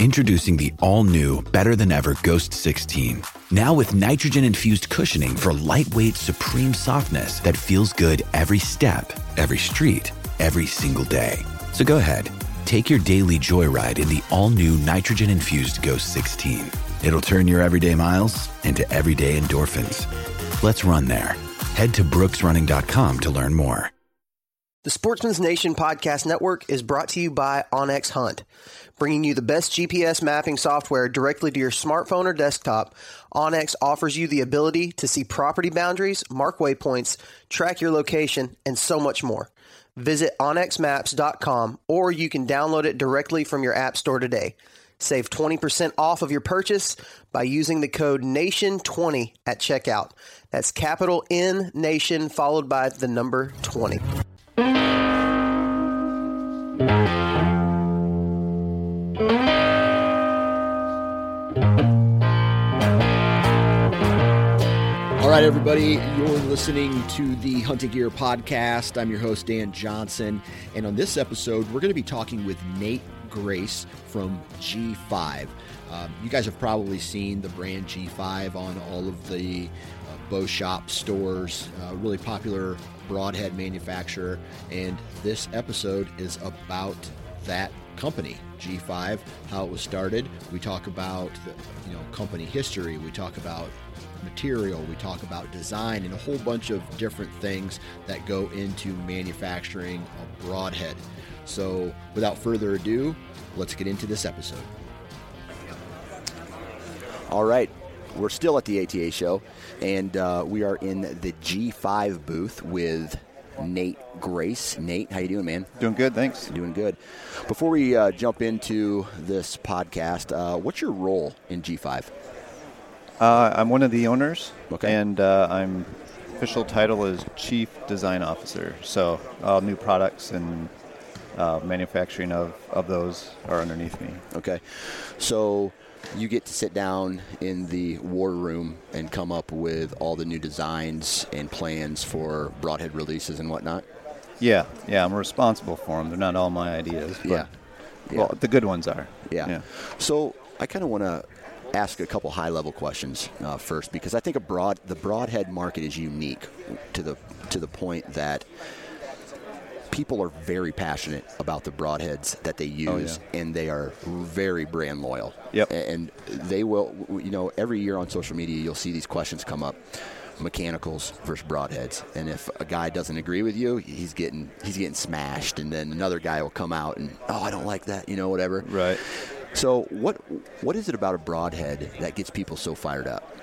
Introducing the all new, better than ever Ghost 16. Now with nitrogen infused cushioning for lightweight, supreme softness that feels good every step, every street, every single day. So go ahead, take your daily joyride in the all new nitrogen infused Ghost 16. It'll turn your everyday miles into everyday endorphins. Let's run there. Head to brooksrunning.com to learn more. The Sportsman's Nation Podcast Network is brought to you by onX Hunt. Bringing you the best GPS mapping software directly to your smartphone or desktop, onX offers you the ability to see property boundaries, mark waypoints, track your location, and so much more. Visit onxmaps.com or you can download it directly from your app store today. Save 20% off of your purchase by using the code NATION20 at checkout. That's capital N Nation followed by the number 20. All right, everybody, you're listening to the Hunting Gear Podcast. I'm your host, Dan Johnson. And on this episode, we're going to be talking with Nate Grace from G5. Um, you guys have probably seen the brand G5 on all of the uh, bow shop stores, uh, really popular broadhead manufacturer. And this episode is about that company, G5, how it was started. We talk about the you know company history. We talk about material. We talk about design and a whole bunch of different things that go into manufacturing a broadhead. So, without further ado, let's get into this episode. All right, we're still at the ATA show, and uh, we are in the G5 booth with Nate Grace. Nate, how you doing, man? Doing good, thanks. Doing good. Before we uh, jump into this podcast, uh, what's your role in G5? Uh, I'm one of the owners, Okay. and uh, I'm official title is Chief Design Officer. So all new products and uh, manufacturing of, of those are underneath me. Okay. So you get to sit down in the war room and come up with all the new designs and plans for broadhead releases and whatnot. Yeah, yeah, I'm responsible for them. They're not all my ideas, but Yeah. Yeah. well, the good ones are. Yeah. yeah. So I kind of want to ask a couple high level questions uh, first because I think a broad the broadhead market is unique to the to the point that people are very passionate about the broadheads that they use and they are very brand loyal. Yep. And they will you know every year on social media you'll see these questions come up mechanicals versus broadheads and if a guy doesn't agree with you he's getting he's getting smashed and then another guy will come out and oh I don't like that you know whatever Right. So what what is it about a broadhead that gets people so fired up?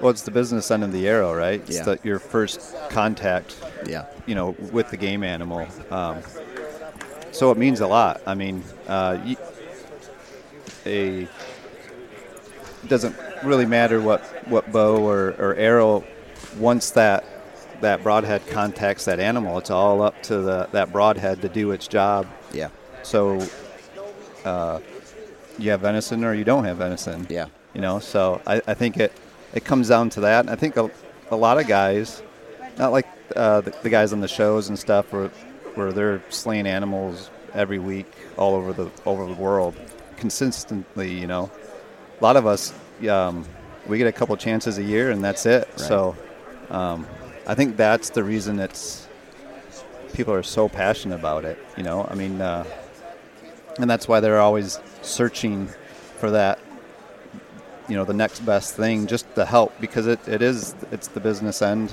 Well, it's the business end of the arrow, right? It's Yeah. the, your first contact, Yeah. you know, with the game animal. Um, so it means a lot. I mean, uh, a it doesn't really matter what, what bow or, or arrow. Once that that broadhead contacts that animal, it's all up to the, that broadhead to do its job. Yeah. So uh, you have venison or you don't have venison. Yeah. You know, so I, I think it it comes down to that. And I think a, a lot of guys, not like uh, the, the guys on the shows and stuff, where where they're slaying animals every week all over the over the world consistently. You know, a lot of us um, we get a couple chances a year and that's it. So um, I think that's the reason it's people are so passionate about it. You know, I mean, uh, and that's why they're always searching for that you know the next best thing just to help because it, it is it's the business end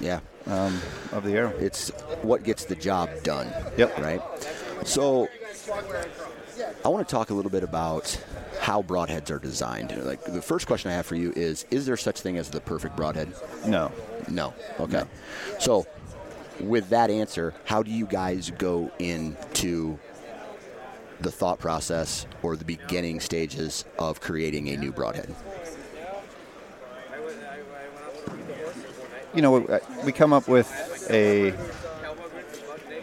Yeah. um, of the arrow. It's what gets the job done. Yep. Right. So I want to talk a little bit about how broadheads are designed. Like the first question I have for you is: Is there such thing as the perfect broadhead? No, No. Okay. So, with that answer, how do you guys go into the thought process or the beginning stages of creating a new broadhead? you know we- we come up with a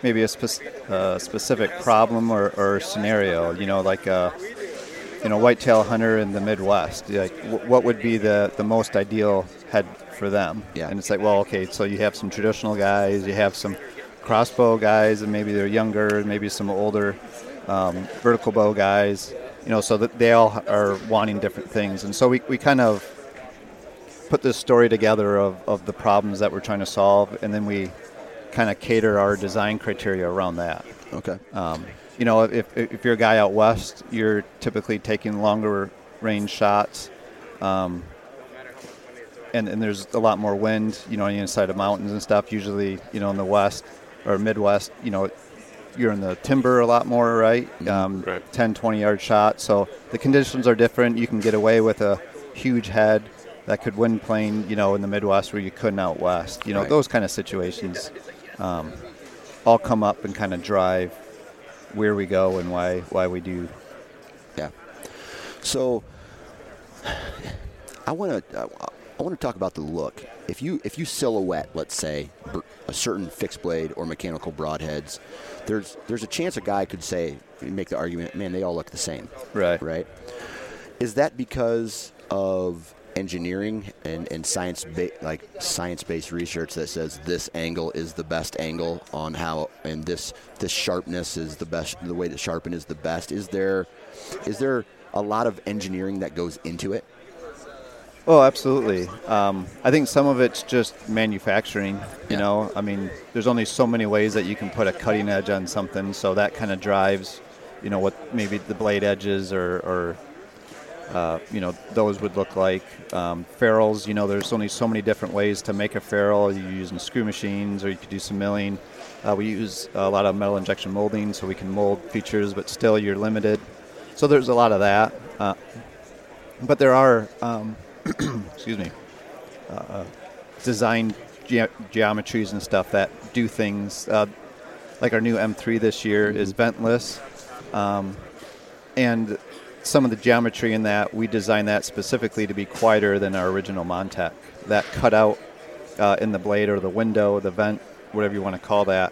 maybe a spec- uh, specific problem or, or scenario. You know, like a you know whitetail hunter in the Midwest. Like, wh- what would be the the most ideal head for them? Yeah. And it's like, well, okay, so you have some traditional guys, you have some crossbow guys, and maybe they're younger, maybe some older um, vertical bow guys. You know, so that they all are wanting different things, and so we, we kind of put this story together of, of the problems that we're trying to solve, and then we kind of cater our design criteria around that. Okay. Um, you know, if, if you're a guy out west, you're typically taking longer range shots, um, and, and there's a lot more wind, you know, on the inside of mountains and stuff. Usually, you know, in the west or Midwest, you know, you're in the timber a lot more, right? Um, Right. 10, 20 yard shot. So the conditions are different. You can get away with a huge head that could wind plane, you know, in the Midwest where you couldn't out west. You know, Right. those kind of situations um, all come up and kind of drive where we go and why why we do. Yeah. So I want to I want to talk about the look. If you if you silhouette, let's say, a certain fixed blade or mechanical broadheads, there's there's a chance a guy could say make the argument, man, they all look the same. Right. Right. Is that because of engineering and, and science ba- like science based research that says this angle is the best angle on how and this this sharpness is the best the way to sharpen is the best is there is there a lot of engineering that goes into it Oh, absolutely. Um, I think some of it's just manufacturing. You Yeah. know, I mean, there's only so many ways that you can put a cutting edge on something, so that kind of drives, you know, what maybe the blade edges or, or uh, you know, those would look like. Um, ferrules, you know, there's only so many different ways to make a ferrule. You're using screw machines, or you could do some milling. Uh, we use a lot of metal injection molding, so we can mold features, but still you're limited. So there's a lot of that. Uh, but there are um, excuse me, uh, design ge- geometries and stuff that do things. Uh, like our new M3 this year is ventless, um, and some of the geometry in that we designed that specifically to be quieter than our original Montec. That cutout uh, in the blade or the window, the vent, whatever you want to call that,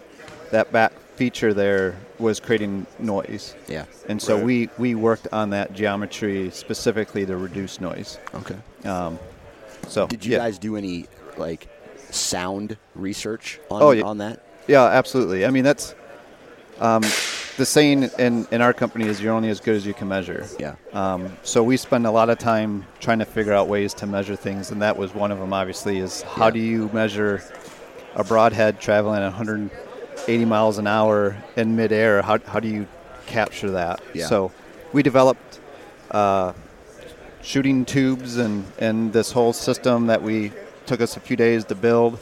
that back feature there was creating noise. yeah And so Right. we, we worked on that geometry specifically to reduce noise. okay Um, so did you yeah. guys do any like sound research on, Oh, yeah. on that Yeah, absolutely. I mean, that's um, the saying in, in our company is you're only as good as you can measure. yeah Um, so we spend a lot of time trying to figure out ways to measure things, and that was one of them. Obviously, is how Yeah. do you measure a broadhead traveling 180 miles an hour in midair? How, how do you capture that? Yeah. So we developed uh, shooting tubes and, and this whole system that we took us a few days to build.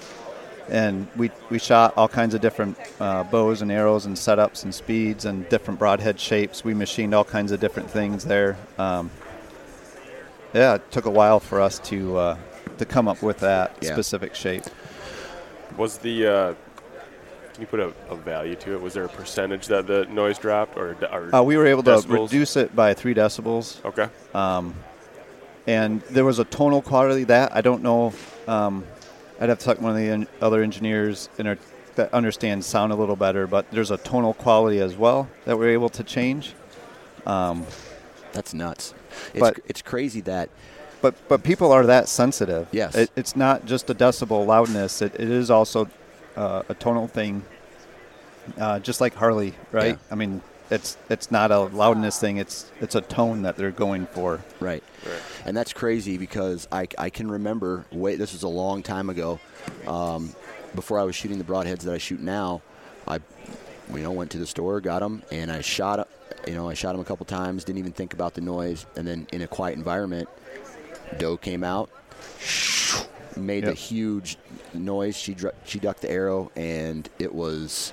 And we, we shot all kinds of different uh, bows and arrows and setups and speeds and different broadhead shapes. We machined all kinds of different things there. Um, yeah, it took a while for us to uh, to come up with that Yeah. specific shape. Was the uh, can you put a, a value to it? Was there a percentage that the noise dropped, or, or Uh, we were able to reduce it by three decibels. Okay. And there was a tonal quality that I don't know. Um, I'd have to talk to one of the en- other engineers in our, that understand sound a little better, but there's a tonal quality as well that we're able to change. that's nuts it's, But- it's crazy that But but people are that sensitive. Yes. it, it's not just a decibel loudness. It, it is also uh, a tonal thing. Uh, just like Harley, right? Yeah. I mean, it's it's not a loudness thing. It's it's a tone that they're going for. Right. Right. And that's crazy because I, I can remember, wait this was a long time ago, um, before I was shooting the broadheads that I shoot now, I you know, went to the store, got them, and I shot, you know, I shot them a couple times, didn't even think about the noise, and then in a quiet environment, doe came out, made a huge noise. She dr- she ducked the arrow, and it was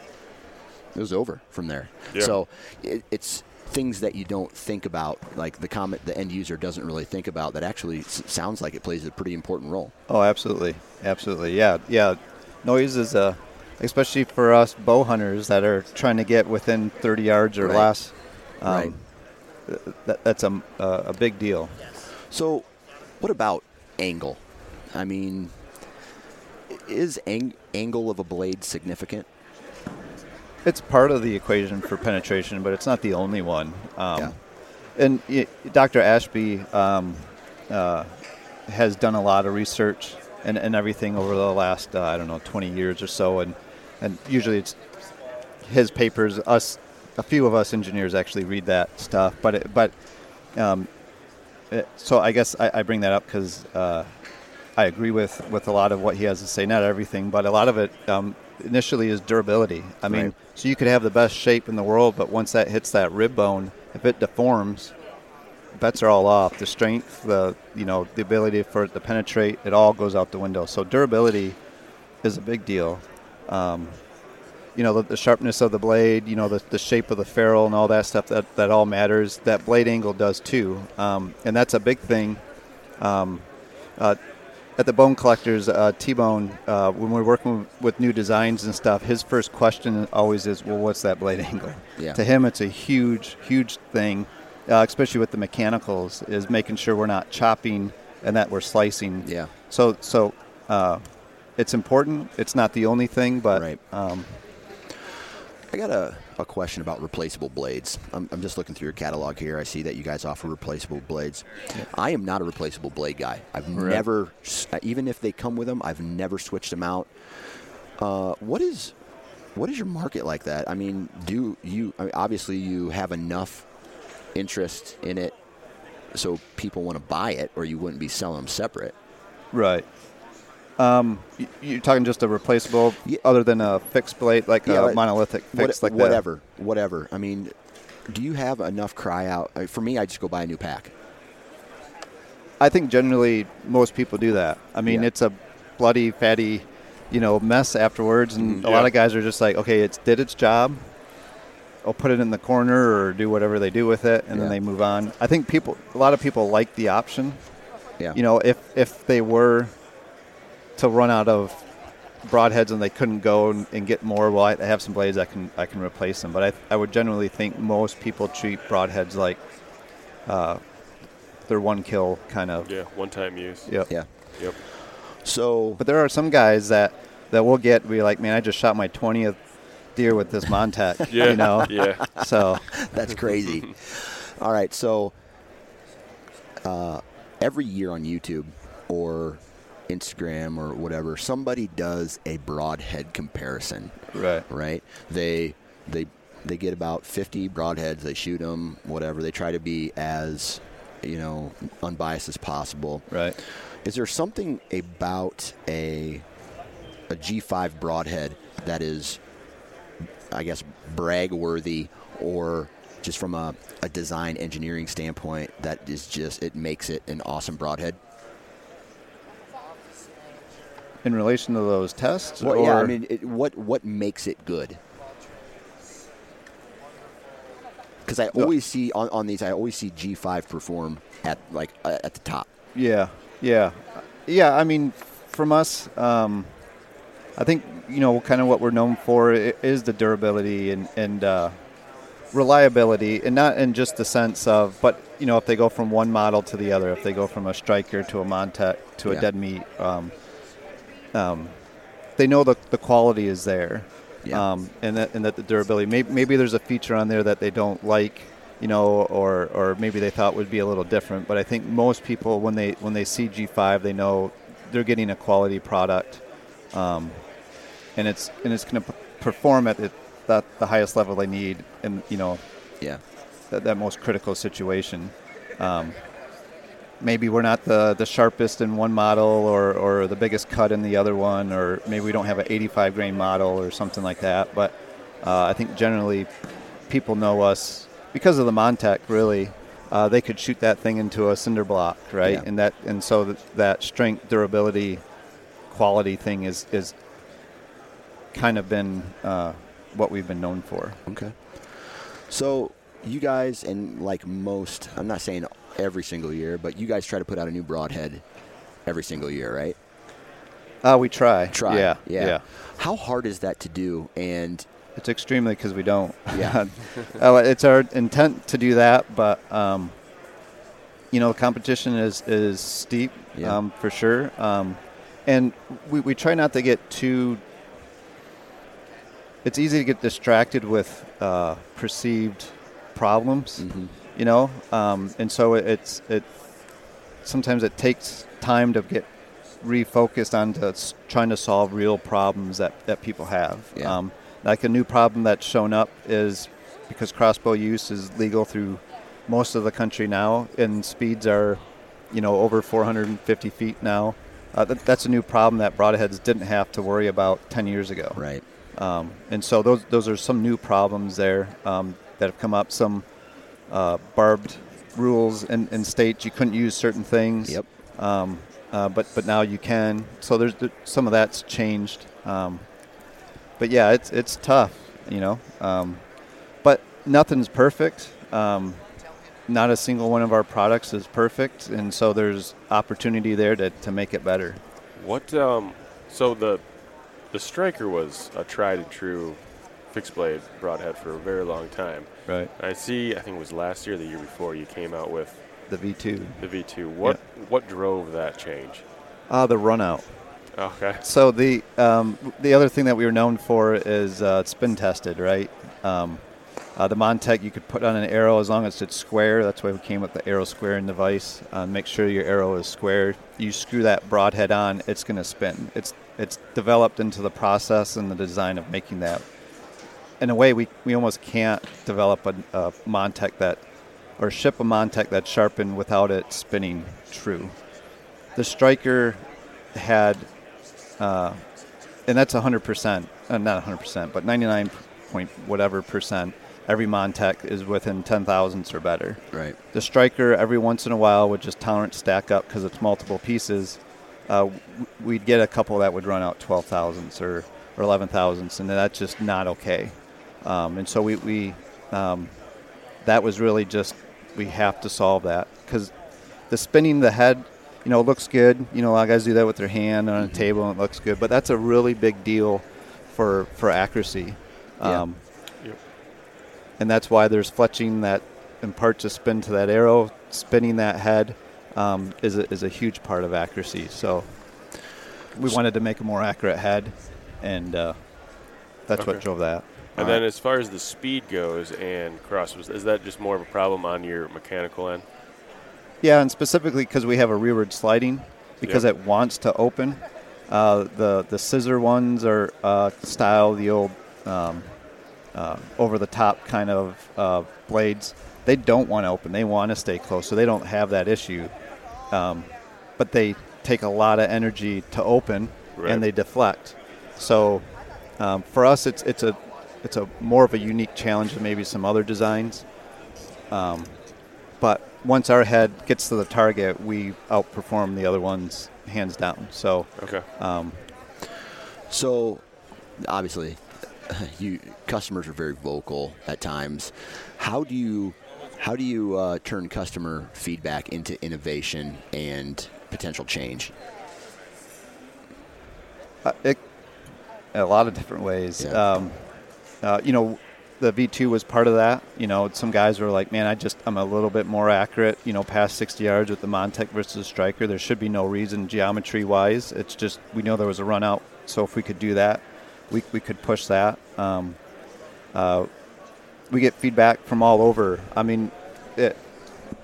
it was over from there. Yeah. So it, it's things that you don't think about, like the comment the end user doesn't really think about. That actually s- sounds like it plays a pretty important role. Oh, absolutely, absolutely. Yeah, yeah. Noise is a, especially for us bow hunters that are trying to get within 30 yards or Right. less. Um, Right. That, that's a, a a big deal. So, what about angle? I mean, is ang- angle of a blade significant? It's part of the equation for penetration, but it's not the only one. Um, Yeah. And y- Dr. Ashby um, uh, has done a lot of research and, and everything over the last uh, I don't know 20 years or so, and and usually it's his papers. Us, a few of us engineers actually read that stuff, but it, but um, it, so I guess I, I bring that up because uh, I agree with, with a lot of what he has to say. Not everything, but a lot of it um, initially is durability. I mean, Right. so you could have the best shape in the world, but once that hits that rib bone, if it deforms, bets are all off. The strength, the you know, the ability for it to penetrate, it all goes out the window. So durability is a big deal. Um, you know, the, the sharpness of the blade, you know, the, the shape of the ferrule and all that stuff, that, that all matters. That blade angle does too. Um, and that's a big thing. Um, uh, at the Bone Collectors, uh, T-Bone, uh, when we're working with new designs and stuff, his first question always is, well, what's that blade angle? Yeah. To him, it's a huge, huge thing, uh, especially with the mechanicals, is making sure we're not chopping and that we're slicing. Yeah. So, so uh, it's important. It's not the only thing, but Right. um, I got a, a question about replaceable blades. I'm, I'm just looking through your catalog here. I see that you guys offer replaceable blades. I am not a replaceable blade guy. I've never, uh, even if they come with them, I've never switched them out. Uh, what is what is your market like that? I mean, do you I mean, obviously you have enough interest in it so people want to buy it, or you wouldn't be selling them separate? right. Um, you're talking just a replaceable, Yeah. other than a fixed blade, like Yeah, a like- monolithic What- fix, like that? whatever, whatever. I mean, do you have enough cry out? For me, I just go buy a new pack. I think generally most people do that. I mean, Yeah. it's a bloody, fatty, you know, mess afterwards, and Mm-hmm. a lot of guys are just like, okay, it's did its job. I'll put it in the corner or do whatever they do with it, and then they move on. I think people, a lot of people like the option. Yeah. You know, if if they were to run out of broadheads and they couldn't go and, and get more, well, I have some blades I can I can replace them. But I I would generally think most people treat broadheads like uh, they're one kill kind of. Yeah, one-time use. Yep. Yeah. Yep. So, But there are some guys that that will get be like, man, I just shot my twentieth deer with this Montec. Yeah. You know. Yeah. So That's crazy. All right, so uh, every year on YouTube or Instagram or whatever, somebody does a broadhead comparison, right. right? They they they get about 50 broadheads, they shoot them, whatever. They try to be as you know unbiased as possible. Right. Is there something about a a G5 broadhead that is, I guess, brag worthy, or just from a, a design engineering standpoint that is just it makes it an awesome broadhead? In relation to those tests, Well, or yeah, I mean, it, what what makes it good? Because I No. always see on, on these, I always see G5 perform at like uh, at the top. Yeah, yeah, yeah. I mean, from us, um, I think you know kind of what we're known for is the durability and and uh, reliability, and not in just the sense of, but you know, if they go from one model to the other, if they go from a striker to a Montec to a Yeah. dead meat, um, um, they know the the quality is there. Yeah. Um, and that and that the durability. Maybe, maybe there's a feature on there that they don't like, you know, or or maybe they thought would be a little different. But I think most people when they when they see G5, they know they're getting a quality product, um, and it's and it's going to p- perform at the, that the highest level they need, in you know Yeah, that, that most critical situation. Um, maybe we're not the, the sharpest in one model or, or the biggest cut in the other one, or maybe we don't have an 85 grain model or something like that. But uh, I think generally people know us because of the Montec, really. uh, they could shoot that thing into a cinder block, right? Yeah. And that and so that, that strength, durability, quality thing is is kind of been uh, what we've been known for. Okay. So you guys, and like most, I'm not saying every single year, but you guys try to put out a new broadhead every single year, right? Uh, we try. Try. Yeah. Yeah. How hard is that to do? And It's extremely because we don't. Yeah. uh, it's our intent to do that, but um, you know, the competition is is steep Yeah. um, for sure, um, and we, we try not to get too. It's easy to get distracted with uh, perceived problems, Mm-hmm. you know, um, and so it, it's it. Sometimes it takes time to get refocused on to trying to solve real problems that, that people have. Yeah. Um, like a new problem that's shown up is because crossbow use is legal through most of the country now, and speeds are, you know, over 450 feet now. Uh, that, that's a new problem that broadheads didn't have to worry about 10 years ago. right. Um, and so those those are some new problems there um, that have come up. Some uh, barbed rules in, in states you couldn't use certain things. Yep. Um, uh, but but now you can. So there's th- some of that's changed. Um, but yeah, it's it's tough, you know. Um, but nothing's perfect. Um, not a single one of our products is perfect, and so there's opportunity there to, to make it better. What? Um, so the the striker was a tried and true fixed blade broadhead for a very long time. Right. I see. I think it was last year, the year before, you came out with The V2. the V2. What what drove that change? Ah, the run out. Okay. So the um, the other thing that we were known for is uh, spin tested, right? Um, uh, the Montec you could put on an arrow as long as it's square. That's why we came with the arrow squaring device. Uh, make sure your arrow is square. You screw that broadhead on, it's going to spin. It's it's developed into the process and the design of making that. In a way, we, we almost can't develop a, a Montec that or ship a Montec that's sharpened without it spinning true. The striker had uh, and that's 100%, uh, not 100%, but 99 point whatever percent. Every Montec is within 10 thousandths or better. Right. The striker, every once in a while, would just tolerance stack up because it's multiple pieces. Uh, we'd get a couple that would run out 12 thousandths or, or 11 thousandths, and that's just not okay. Um, and so we, we um, that was really just we have to solve that because the spinning the head, you know, looks good. You know, a lot of guys do that with their hand on a table and it looks good, but that's a really big deal for for accuracy. Yeah. Um, Yep. and that's why there's fletching that imparts a spin to that arrow. Spinning that head um, is a, is a huge part of accuracy. So we wanted to make a more accurate head, and uh, that's what drove that. And then as far as the speed goes and cross, is that just more of a problem on your mechanical end? Yeah, and specifically because we have a rearward sliding, because Yep. it wants to open. Uh, the the scissor ones are uh, style the old um, uh, over the top kind of uh, blades. They don't want to open. They want to stay close, so they don't have that issue. Um, but they take a lot of energy to open, Right. and they deflect. So um, for us, it's it's a it's a more of a unique challenge than maybe some other designs. Um, but once our head gets to the target, we outperform the other ones hands down. So Okay. um, So, obviously, you customers are very vocal at times. How do you how do you uh, turn customer feedback into innovation and potential change? uh, it, a lot of different ways. Yeah. Um, uh, you know, the V2 was part of that. You know, some guys were like, "Man, I just I'm a little bit more accurate. You know, past 60 yards with the Montec versus the Striker. There should be no reason geometry wise. It's just we know there was a run out, so if we could do that, we we could push that. Um, uh, we get feedback from all over. I mean, it,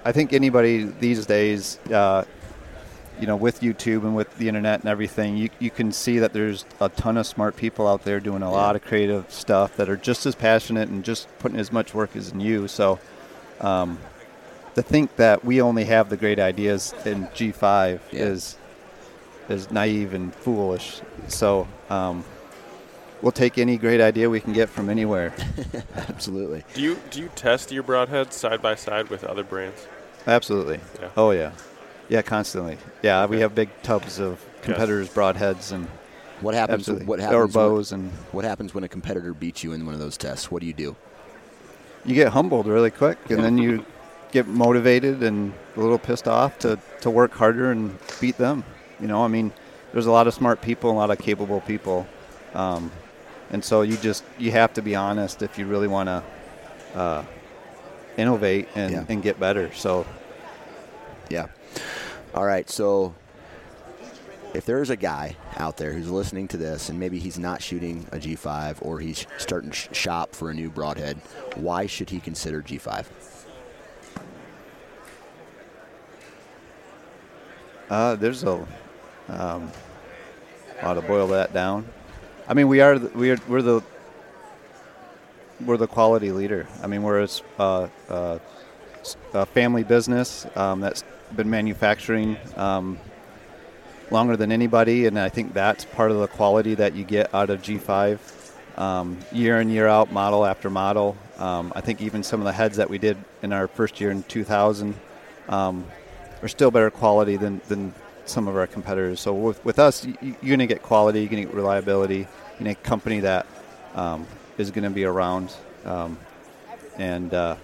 I think anybody these days, uh, you know, with YouTube and with the internet and everything, you, you can see that there's a ton of smart people out there doing a lot of creative stuff that are just as passionate and just putting as much work as in you. So, um, to think that we only have the great ideas in G5 Yeah. is is naive and foolish. So, um, we'll take any great idea we can get from anywhere. Absolutely. Do you do you test your broadheads side by side with other brands? Absolutely. Yeah. Oh yeah, yeah, constantly. Yeah, we have big tubs of competitors' broadheads and What happens? absolutely What or bows, when, and what happens when a competitor beats you in one of those tests? What do you do? you get humbled really quick, and then you get motivated and a little pissed off to to work harder and beat them. You know, I mean, there's a lot of smart people, a lot of capable people, um, and so you just you have to be honest if you really want to uh, innovate and, Yeah. and get better. So Yeah. All right. So, if there's a guy out there who's listening to this and maybe he's not shooting a G5 or he's starting sh- shop for a new broadhead, why should he consider G5? Uh, there's a um, to boil that down. I mean, we are the, we are we're the we're the quality leader. I mean, we're a, uh, uh, a family business um, that's been manufacturing um, longer than anybody, and I think that's part of the quality that you get out of G5 um, year in year out, model after model. Um, I think even some of the heads that we did in our first year in 2000 um, are still better quality than, than some of our competitors. So with, with us, you, you're going to get quality, you're going to get reliability, get a company that um, is going to be around, and uh,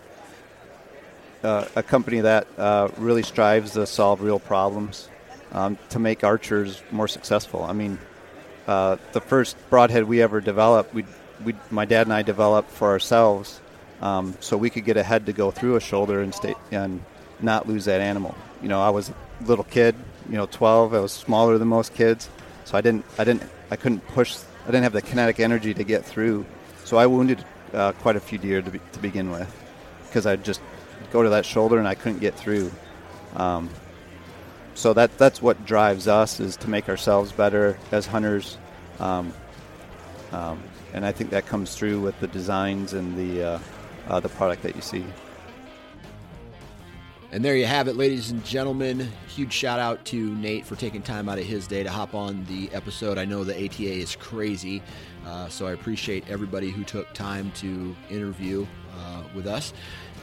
uh, a company that uh, really strives to solve real problems um, to make archers more successful. I mean, uh, the first broadhead we ever developed, we, we, my dad and I developed for ourselves, um, so we could get a head to go through a shoulder and stay and not lose that animal. You know, I was a little kid, you know, 12. I was smaller than most kids, so I didn't, I didn't, I couldn't push. I didn't have the kinetic energy to get through, so I wounded uh, quite a few deer to, be, to begin with, because I'd just go to that shoulder and I couldn't get through. Um, so that that's what drives us is to make ourselves better as hunters, um, um, and I think that comes through with the designs and the uh, uh, the product that you see. And there you have it, ladies and gentlemen. Huge shout out to Nate for taking time out of his day to hop on the episode. I know the ATA is crazy, uh, so I appreciate everybody who took time to interview uh, with us.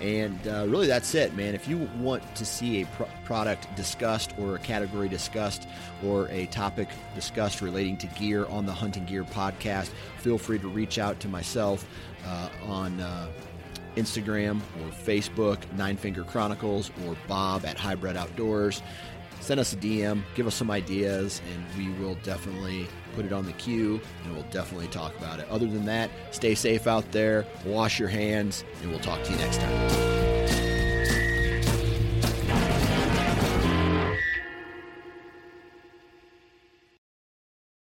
And uh, really, that's it, man. If you want to see a pro- product discussed, or a category discussed, or a topic discussed relating to gear on the Hunting Gear podcast, feel free to reach out to myself uh, on. Instagram or Facebook, Nine Finger Chronicles, or Bob at Hybrid Outdoors. Send us a DM, give us some ideas, and we will definitely put it on the queue and we'll definitely talk about it. Other than that, stay safe out there, wash your hands, and we'll talk to you next time.